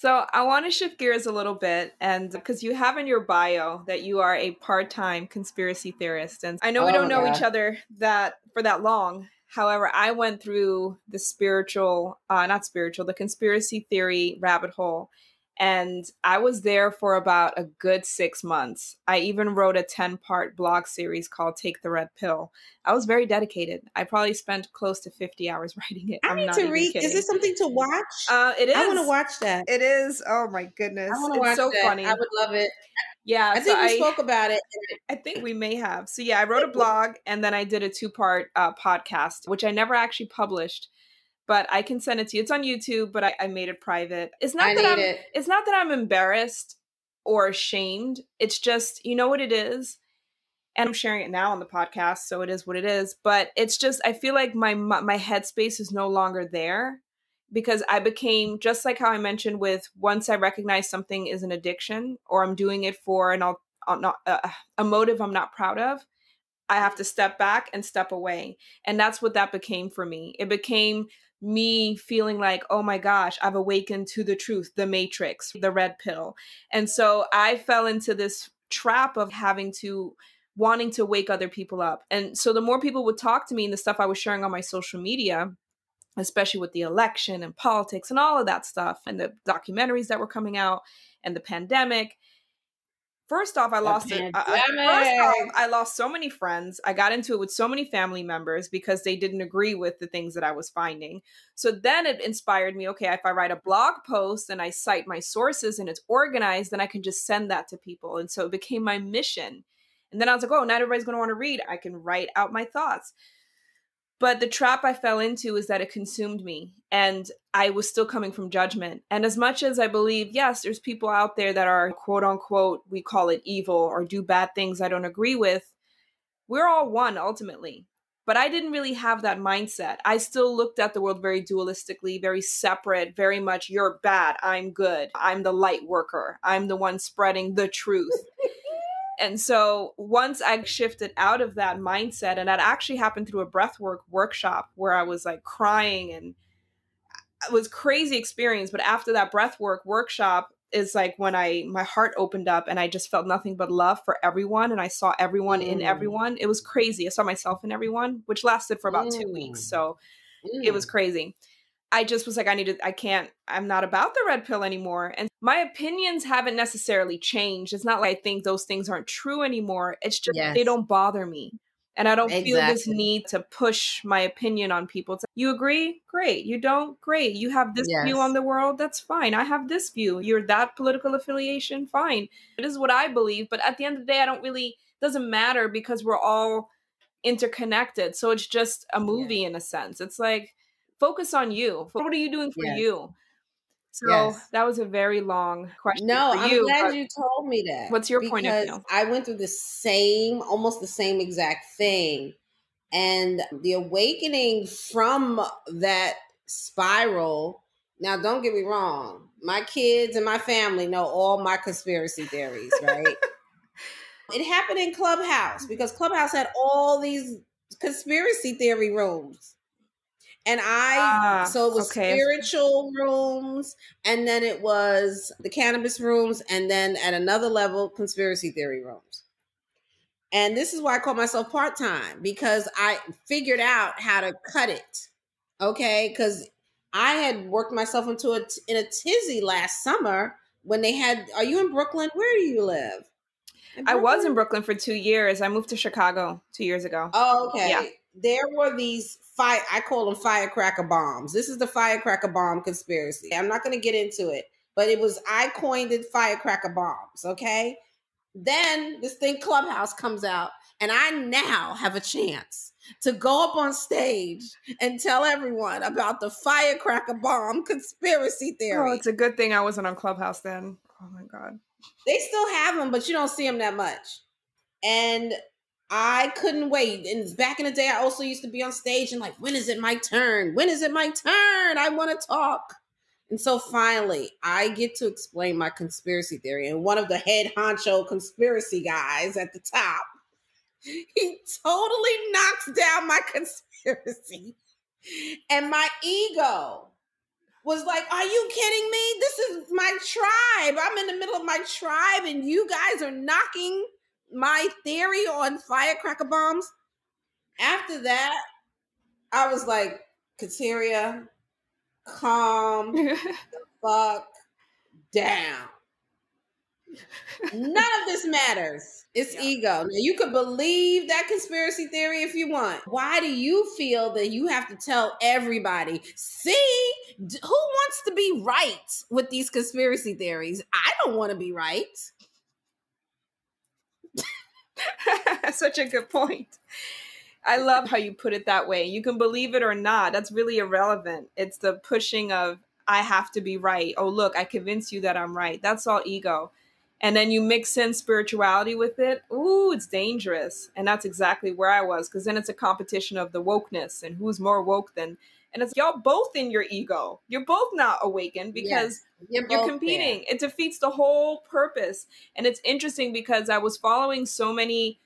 So I want to shift gears a little bit, and because you have in your bio that you are a part-time conspiracy theorist, and I know we oh, don't know God. each other that for that long, However, I went through the spiritual, uh, not spiritual, the conspiracy theory rabbit hole. And I was there for about a good six months. I even wrote a 10 part blog series called Take the Red Pill. I was very dedicated. I probably spent close to 50 hours writing it. I I'm need to read. Kidding. Is this something to watch? Uh, it is. I want to watch that. It is. Oh my goodness. I want to watch so that. funny. I would love it. Yeah, I think so we I, spoke about it. I think we may have. So yeah, I wrote a blog and then I did a two part uh, podcast, which I never actually published, but I can send it to you. It's on YouTube, but I, I made it private. It's not I that I'm. It. It's not that I'm embarrassed or ashamed. It's just you know what it is, and I'm sharing it now on the podcast, so it is what it is. But it's just I feel like my my headspace is no longer there because I became just like how I mentioned with once I recognize something is an addiction or I'm doing it for an uh, not uh, a motive I'm not proud of. I have to step back and step away. And that's what that became for me. It became me feeling like, oh my gosh, I've awakened to the truth, the matrix, the red pill. And so I fell into this trap of having to wanting to wake other people up. And so the more people would talk to me and the stuff I was sharing on my social media, especially with the election and politics and all of that stuff and the documentaries that were coming out and the pandemic. First off, I lost it. First off, I lost so many friends. I got into it with so many family members because they didn't agree with the things that I was finding. So then it inspired me. Okay, if I write a blog post and I cite my sources and it's organized, then I can just send that to people. And so it became my mission. And then I was like, oh, not everybody's going to want to read. I can write out my thoughts. But the trap I fell into is that it consumed me and I was still coming from judgment. And as much as I believe, yes, there's people out there that are quote unquote, we call it evil or do bad things I don't agree with, we're all one ultimately. But I didn't really have that mindset. I still looked at the world very dualistically, very separate, very much you're bad, I'm good, I'm the light worker, I'm the one spreading the truth. And so once I shifted out of that mindset, and that actually happened through a breathwork workshop where I was like crying and it was crazy experience. But after that breathwork workshop, is like when I my heart opened up and I just felt nothing but love for everyone and I saw everyone mm. in everyone. It was crazy. I saw myself in everyone, which lasted for about mm. 2 weeks. So mm. it was mm. crazy. I just was like I needed I can't I'm not about the red pill anymore. And my opinions haven't necessarily changed. It's not like I think those things aren't true anymore. It's just yes. they don't bother me and I don't exactly. feel this need to push my opinion on people. It's like, you agree? Great. You don't? Great. You have this yes. view on the world? That's fine. I have this view. You're that political affiliation? Fine. It is what I believe. But at the end of the day, I don't really, doesn't matter because we're all interconnected. So it's just a movie yeah. in a sense. It's like, focus on you. What are you doing for yes. you? So yes. that was a very long question. No, I'm you, glad you told me that. What's your point of view? I went through the same, almost the same exact thing. And the awakening from that spiral. Now, don't get me wrong. My kids and my family know all my conspiracy theories, right? it happened in Clubhouse because Clubhouse had all these conspiracy theory rooms. And I, ah, so it was okay. spiritual rooms, and then it was the cannabis rooms, and then at another level, conspiracy theory rooms. And this is why I call myself part time because I figured out how to cut it. Okay. Because I had worked myself into a, in a tizzy last summer when they had, are you in Brooklyn? Where do you live? I was in Brooklyn for two years. I moved to Chicago two years ago. Oh, okay. Yeah. There were these fire I call them firecracker bombs. This is the firecracker bomb conspiracy. I'm not going to get into it, but it was I coined it firecracker bombs, okay? Then this thing Clubhouse comes out and I now have a chance to go up on stage and tell everyone about the firecracker bomb conspiracy theory. Oh, it's a good thing I wasn't on Clubhouse then. Oh my god. They still have them, but you don't see them that much. And I couldn't wait. And back in the day, I also used to be on stage and like, when is it my turn? When is it my turn? I want to talk. And so finally, I get to explain my conspiracy theory. And one of the head honcho conspiracy guys at the top, he totally knocks down my conspiracy. And my ego was like, Are you kidding me? This is my tribe. I'm in the middle of my tribe, and you guys are knocking my theory on firecracker bombs, after that, I was like, Kateria, calm the fuck down. None of this matters. It's yeah. ego. Now, you could believe that conspiracy theory if you want. Why do you feel that you have to tell everybody, see, who wants to be right with these conspiracy theories? I don't want to be right. Such a good point. I love how you put it that way. You can believe it or not. That's really irrelevant. It's the pushing of, I have to be right. Oh, look, I convinced you that I'm right. That's all ego. And then you mix in spirituality with it. Ooh, it's dangerous. And that's exactly where I was because then it's a competition of the wokeness and who's more woke than. And it's y'all both in your ego. You're both not awakened because yes, you're, you're competing. There. It defeats the whole purpose. And it's interesting because I was following so many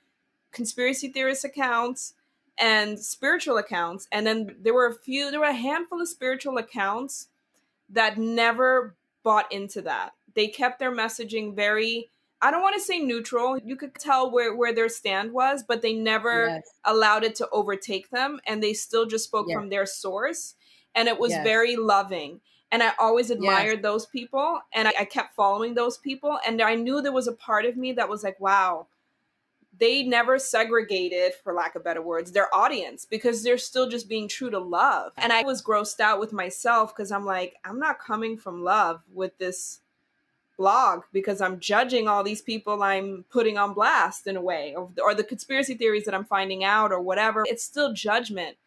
conspiracy theorist accounts and spiritual accounts. And then there were a few, there were a handful of spiritual accounts that never bought into that. They kept their messaging very I don't want to say neutral. You could tell where, where their stand was, but they never yes. allowed it to overtake them. And they still just spoke yes. from their source. And it was yes. very loving. And I always admired those people. And I, I kept following those people. And I knew there was a part of me that was like, wow, they never segregated, for lack of better words, their audience because they're still just being true to love. And I was grossed out with myself because I'm like, I'm not coming from love with this blog because I'm judging all these people I'm putting on blast in a way, or, or the conspiracy theories that I'm finding out, or whatever. It's still judgment.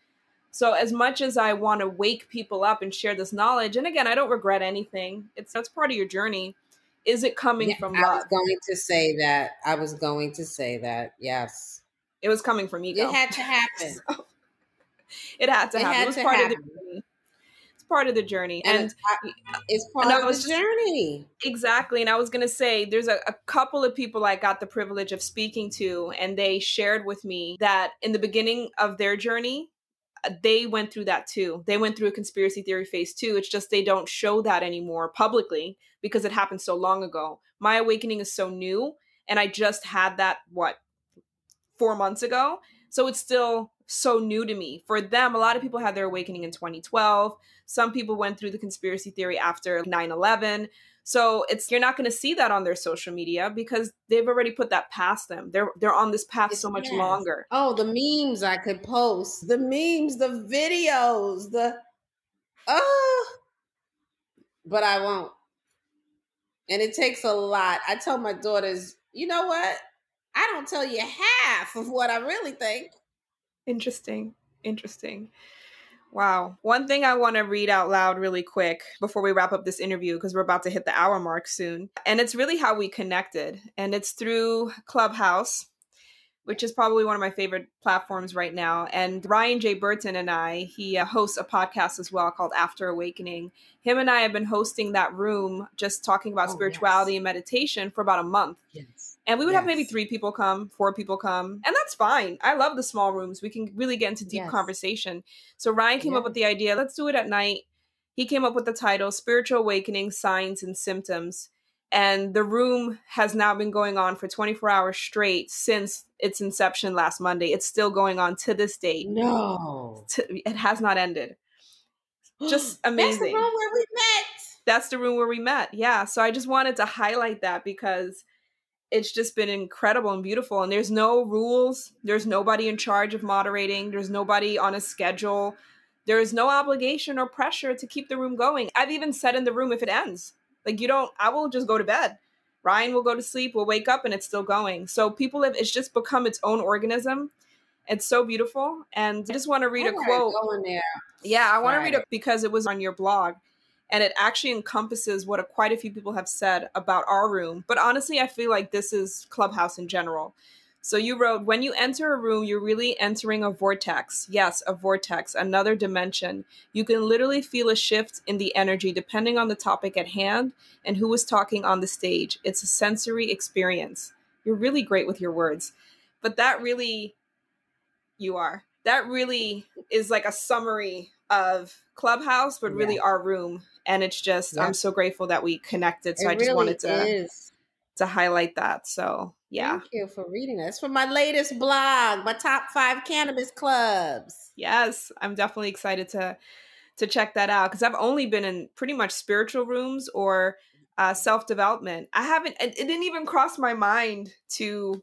So as much as I want to wake people up and share this knowledge, and again, I don't regret anything. It's that's part of your journey. Is it coming yeah, from love? I was going to say that. I was going to say that. Yes. It was coming from ego. It had to happen. so, it had to it happen. Had it was part happen. of the part of the journey. And, And, it's, part and of the just- journey. exactly. And I was going to say, there's a, a couple of people I got the privilege of speaking to, and they shared with me that in the beginning of their journey, uh, they went through that too. They went through a conspiracy theory phase too. It's just they don't show that anymore publicly because it happened so long ago. My awakening is so new, and I just had that, what, four months ago. So it's still so new to me. For them, a lot of people had their awakening in 2012. Some people went through the conspiracy theory after 9 11. So it's you're not going to see that on their social media because they've already put that past them. They're they're on this path so much Yes. longer. Oh, the memes I could post, the memes, the videos, the oh, but I won't. And it takes a lot. I tell my daughters, you know what? I don't tell you half of what I really think. Interesting. Interesting. Wow. One thing I want to read out loud really quick before we wrap up this interview, because we're about to hit the hour mark soon. And it's really how we connected. And it's through Clubhouse, which is probably one of my favorite platforms right now. And Ryan J. Burton and I, he uh, hosts a podcast as well called After Awakening. Him and I have been hosting that room just talking about Oh, spirituality yes. and meditation for about a month. Yes. And we would have maybe three people come, four people come, and that's fine. I love the small rooms. We can really get into deep Yes. conversation. So Ryan came up with the idea let's do it at night. He came up with the title Spiritual Awakening Signs and Symptoms. And the room has now been going on for 24 hours straight since its inception last Monday. It's still going on to this date. No. It has not ended. Just amazing That's the room where we met. That's the room where we met. Yeah. So I just wanted to highlight that because it's just been incredible and beautiful. And there's no rules, there's nobody in charge of moderating, there's nobody on a schedule. There is no obligation or pressure to keep the room going. I've even said in the room if it ends, like you don't, I will just go to bed. Ryan will go to sleep, we'll wake up and it's still going. So people have, it's just become its own organism. It's so beautiful. And I just want to read I a quote. Yeah, I want to read Right. it because it was on your blog and it actually encompasses what a, quite a few people have said about our room. But honestly, I feel like this is Clubhouse in general. So you wrote, when you enter a room, you're really entering a vortex. Yes, a vortex, another dimension. You can literally feel a shift in the energy depending on the topic at hand and who is talking on the stage. It's a sensory experience. You're really great with your words. But that really, you are. That really is like a summary of Clubhouse, but really our room. And it's just, Yeah. I'm so grateful that we connected. So it I just really wanted to is. to highlight that. So yeah. Thank you for reading. It's from my latest blog, my top five cannabis clubs. Yes, I'm definitely excited to to check that out because I've only been in pretty much spiritual rooms or uh, self development. I haven't. It, it didn't even cross my mind to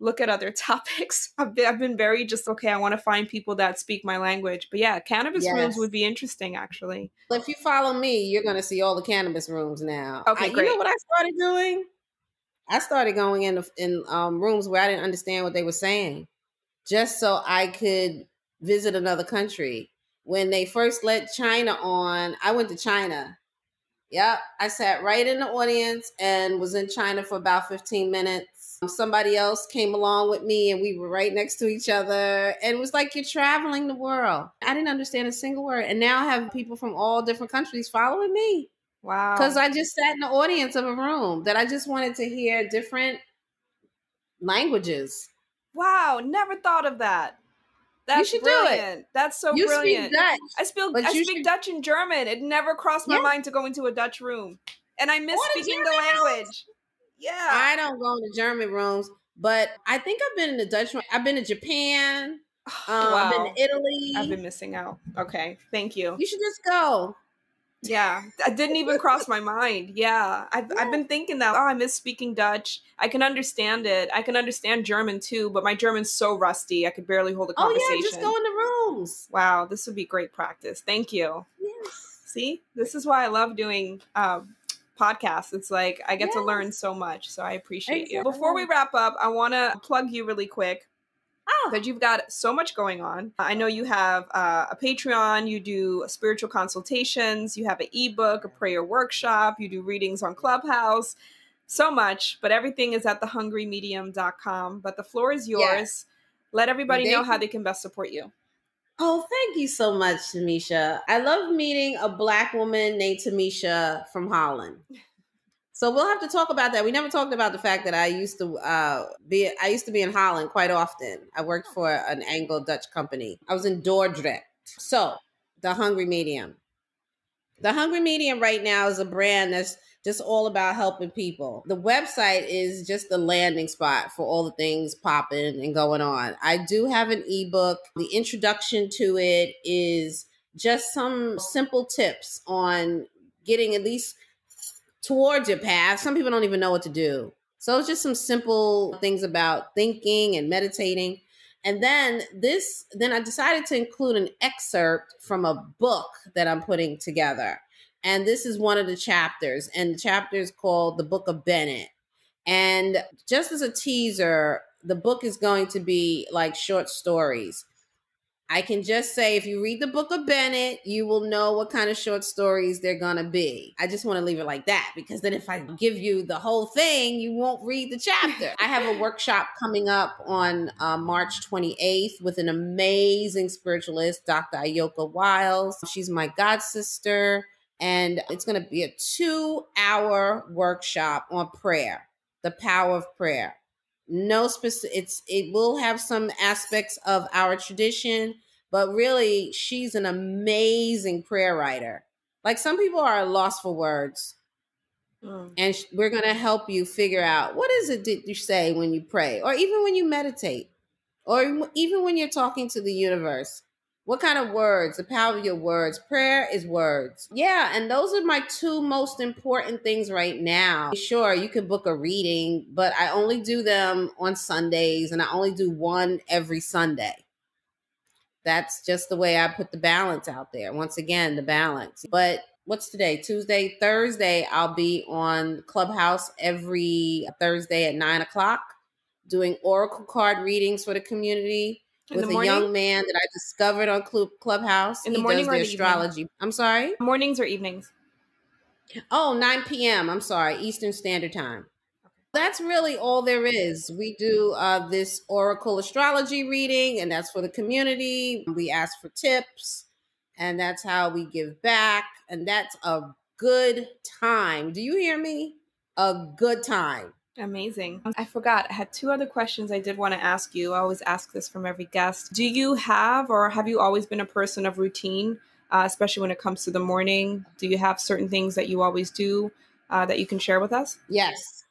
look at other topics. I've been, I've been very just okay. I want to find people that speak my language. But yeah, cannabis rooms would be interesting actually. If you follow me, you're going to see all the cannabis rooms now. Okay, I- You know what I started doing? I started going in in um, rooms where I didn't understand what they were saying, just so I could visit another country. When they first let China on, I went to China. Yep, I sat right in the audience and was in China for about 15 minutes. Somebody else came along with me and we were right next to each other. And it was like you're traveling the world. I didn't understand a single word. And now I have people from all different countries following me Wow. because I just sat in the audience of a room that I just wanted to hear different languages. wow, never thought of that. That's should do it. That's so you brilliant. speak Dutch. I speak But I speak should- Dutch and German. It never crossed my Yeah. mind to go into a Dutch room. And I miss the speaking the language. Yeah. I don't go into German rooms, but I think I've been in the Dutch room. I've been to Japan. Um, I've been wow. to Italy. I've been missing out. Okay. Thank you. you should just go. Yeah. That didn't even cross my mind. Yeah. I've, I've been thinking that, oh, I miss speaking Dutch. I can understand it. I can understand German too, but my German's so rusty. I could barely hold a Oh conversation. yeah, just go in the rooms. Wow. This would be great practice. Thank you. Yes. See, this is why I love doing um, podcasts. It's like I get to learn so much. So I appreciate you. Before we wrap up, I want to plug you really quick Oh, because you've got so much going on. I know you have uh, a Patreon, you do spiritual consultations, you have an ebook, a prayer workshop, you do readings on Clubhouse. So much, but everything is at thehungrymedium.com. But the floor is yours. Yes. Let everybody They know how they can best support you. Oh, thank you so much, Tamisha. I love meeting a black woman named Tamisha from Holland. So we'll have to talk about that. We never talked about the fact that I used to uh, be I used to be in Holland quite often. I worked for an Anglo Dutch company. I was in Dordrecht. So the Hungry Medium. The Hungry Medium right now is a brand that's just all about helping people. The website is just the landing spot for all the things popping and going on. I do have an ebook. The introduction to it is just some simple tips on getting at least towards your path. Some people don't even know what to do. So it's just some simple things about thinking and meditating. And then this, then I decided to include an excerpt from a book that I'm putting together. And this is one of the chapters. And the chapter is called The Book of Bennett. And just as a teaser, the book is going to be like short stories. I can just say if you read the book of Bennett, you will know what kind of short stories they're going to be. I just want to leave it like that because then if I give you the whole thing, you won't read the chapter. I have a workshop coming up on uh, March 28th with an amazing spiritualist, Dr. Ayoka Wiles. She's my god sister, and it's going to be a two hour workshop on prayer, the power of prayer. No specific it's it will have some aspects of our tradition but really she's an amazing prayer writer. Like some people are lost for words. Mm. and we're going to help you figure out what is it that you say when you pray or even when you meditate or even when you're talking to the universe what kind of words? The power of your words. Prayer is words. Yeah, and those are my two most important things right now. Sure, you can book a reading, but I only do them on Sundays and I only do one every Sunday. That's just the way I put the balance out there. Once again, the balance. But what's today? Tuesday, Thursday, I'll be on Clubhouse every Thursday at nine o'clock doing oracle card readings for the community with a young man that I discovered on Club Clubhouse. In the he morning or the astrology. Evening? I'm sorry? Mornings or evenings? Oh, 9 p.m. I'm sorry, Eastern Standard Time. That's really all there is. We do uh, this Oracle astrology reading, and that's for the community. We ask for tips, and that's how we give back. And that's a good time. Do you hear me? A good time. Amazing. I forgot. I had two other questions I did want to ask you. I always ask this from every guest. Do you have, or have you always been a person of routine, uh, especially when it comes to the morning? Do you have certain things that you always do uh, that you can share with us? Yes.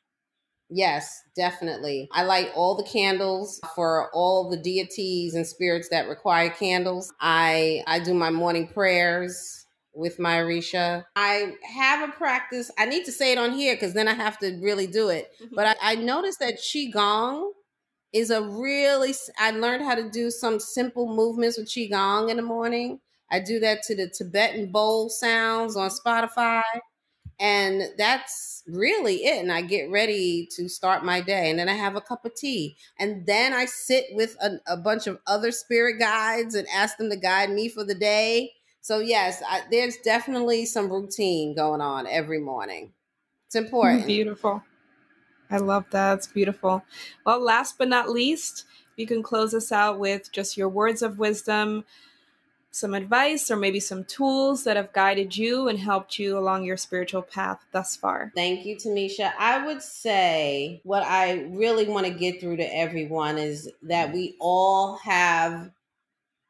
Yes, definitely. I light all the candles for all the deities and spirits that require candles. I I do my morning prayers with my Orisha. I have a practice. I need to say it on here because then I have to really do it. Mm-hmm. But I, I noticed that Qigong is a really, I learned how to do some simple movements with Qigong in the morning. I do that to the Tibetan bowl sounds on Spotify. And that's really it. And I get ready to start my day. And then I have a cup of tea. And then I sit with a, a bunch of other spirit guides and ask them to guide me for the day so yes, I, there's definitely some routine going on every morning. It's important. Beautiful. I love that. It's beautiful. Well, last but not least, you can close us out with just your words of wisdom, some advice, or maybe some tools that have guided you and helped you along your spiritual path thus far. Thank you, Tamisha. I would say what I really want to get through to everyone is that we all have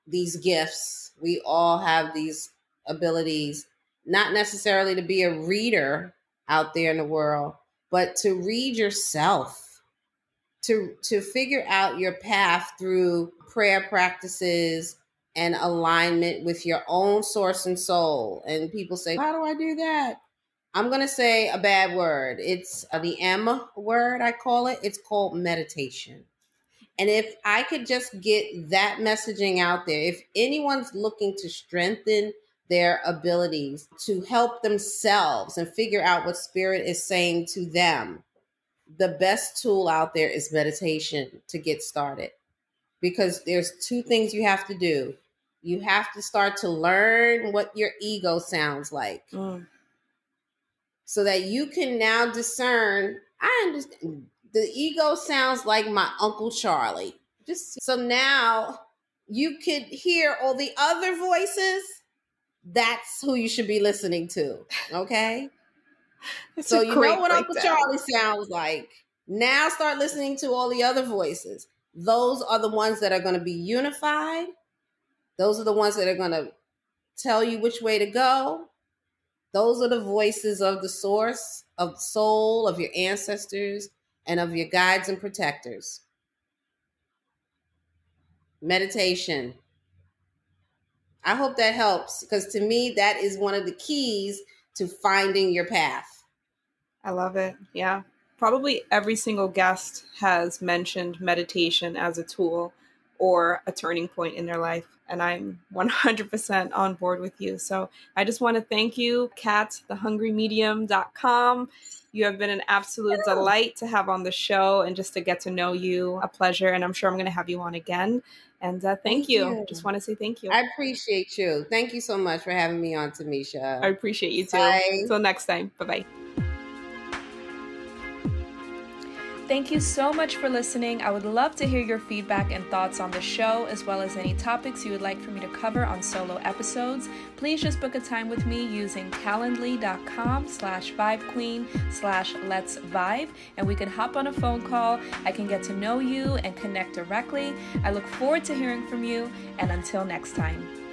these gifts. We all have these abilities, not necessarily to be a reader out there in the world, but to read yourself, to to figure out your path through prayer practices and alignment with your own source and soul. And people say, "How do I do that?" I'm going to say a bad word. It's uh, the M word, I call it. It's called meditation. And if I could just get that messaging out there, if anyone's looking to strengthen their abilities to help themselves and figure out what spirit is saying to them, the best tool out there is meditation to get started. Because there's two things you have to do. You have to start to learn what your ego sounds like. Mm. So that you can now discern, I understand the ego sounds like my uncle Charlie. Just so now you could hear all the other voices, that's who you should be listening to. Okay. so you know what Uncle Charlie sounds like. Now start listening to all the other voices. Those are the ones that are going to be unified. Those are the ones that are going to tell you which way to go. Those are the voices of the source, of soul, of your ancestors, and of your guides and protectors. Meditation. I hope that helps because to me, that is one of the keys to finding your path. I love it. Yeah. Probably every single guest has mentioned meditation as a tool or a turning point in their life. And I'm 100% on board with you. So I just want to thank you, Kat, thehungrymedium.com. You have been an absolute delight to have on the show and just to get to know you. A pleasure. And I'm sure I'm going to have you on again. And uh, thank, thank you. you. Just want to say thank you. I appreciate you. Thank you so much for having me on, Tamisha. I appreciate you too. Bye. Until next time. Bye bye. Thank you so much for listening. I would love to hear your feedback and thoughts on the show, as well as any topics you would like for me to cover on solo episodes. Please just book a time with me using calendly.com slash vibequeen slash let's vibe, and we can hop on a phone call. I can get to know you and connect directly. I look forward to hearing from you, and until next time.